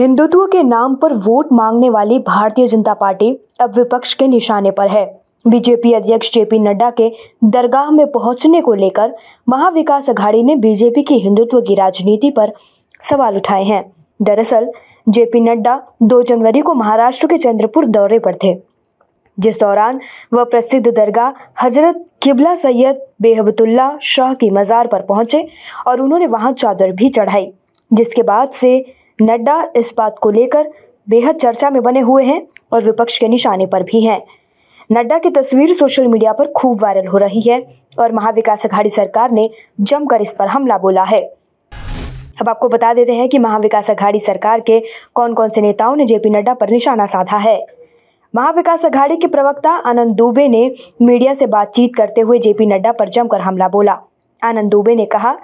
हिंदुत्व के नाम पर वोट मांगने वाली भारतीय जनता पार्टी अब विपक्ष के निशाने पर है। बीजेपी अध्यक्ष जेपी नड्डा के दरगाह में पहुँचने को लेकर महाविकास अघाड़ी ने बीजेपी की हिंदुत्व की राजनीति पर सवाल उठाए हैं। दरअसल, जेपी नड्डा 2 जनवरी को महाराष्ट्र के चंद्रपुर दौरे पर थे। जिस दौरान वह प्रसिद्ध दरगाह हज़रत किबला सैयद बेहबतुल्ला शाह की मज़ार पर पहुँचे और उन्होंने वहाँ चादर भी चढ़ाई, जिसके बाद से नड्डा इस बात को लेकर बेहद चर्चा में बने हुए हैं और विपक्ष के निशाने पर भी हैं। नड्डा की तस्वीर सोशल मीडिया पर खूब वायरल हो रही है और महाविकास अघाड़ी सरकार ने जमकर इस पर हमला बोला है। अब आपको बता देते हैं कि महाविकास अघाड़ी सरकार के कौन कौन से नेताओं ने जेपी नड्डा पर निशाना साधा है। महाविकास अघाड़ी के प्रवक्ता आनंद दुबे ने मीडिया से बातचीत करते हुए जेपी नड्डा पर जमकर हमला बोला। आनंद दुबे ने कहा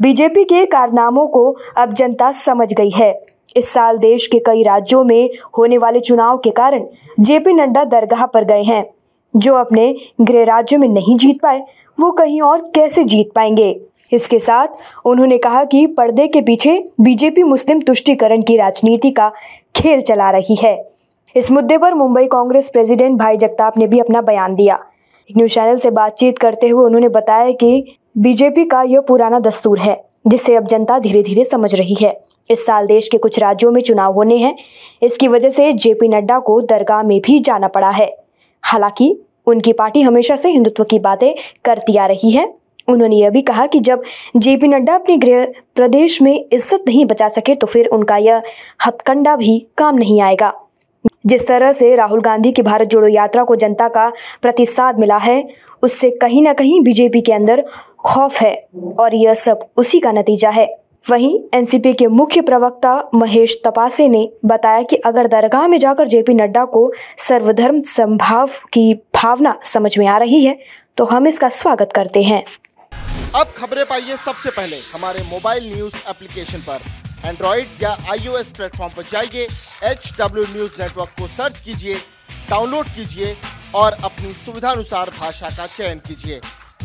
बीजेपी के कारनामों को अब जनता समझ गई है। इस साल देश के कई राज्यों में होने वाले चुनाव के कारण जेपी नड्डा दरगाह पर गए हैं। जो अपने गृह राज्य में नहीं जीत पाए, वो कहीं और कैसे जीत पाएँगे? इसके साथ उन्होंने कहा कि पर्दे के पीछे बीजेपी मुस्लिम तुष्टिकरण की राजनीति का खेल चला रही है। इस मुद्दे पर मुंबई कांग्रेस प्रेसिडेंट भाई जगताप ने भी अपना बयान दिया। न्यूज़ चैनल से बातचीत करते हुए उन्होंने बताया कि बीजेपी का यह पुराना दस्तूर है, जिसे अब जनता धीरे धीरे समझ रही है। इस साल देश के कुछ राज्यों में चुनाव होने हैं। इसकी वजह से जेपी नड्डा को दरगाह में भी जाना पड़ा है। हालाँकि, उनकी पार्टी हमेशा से हिंदुत्व की बातें करती आ रही है। उन्होंने यह भी कहा कि जब जेपी नड्डा अपने गृह प्रदेश में इज़्ज़त नहीं बचा सके तो फिर उनका यह हथकंडा भी काम नहीं आएगा। जिस तरह से राहुल गांधी की भारत जोड़ो यात्रा को जनता का प्रतिसाद मिला है, उससे कहीं ना कहीं बीजेपी के अंदर खौफ है और यह सब उसी का नतीजा है। वहीं एनसीपी के मुख्य प्रवक्ता महेश तपासे ने बताया कि अगर दरगाह में जाकर जेपी नड्डा को सर्वधर्म संभाव की भावना समझ में आ रही है तो हम इसका स्वागत करते हैं। अब खबरें पाइए सबसे पहले। हमारे मोबाइल न्यूज़ एप्लीकेशन पर। एंड्रॉइड या आईओएस प्लेटफॉर्म पर जाइए एच डब्ल्यू न्यूज़ नेटवर्क को सर्च कीजिए, डाउनलोड कीजिए और अपनी सुविधानुसार भाषा का चयन कीजिए।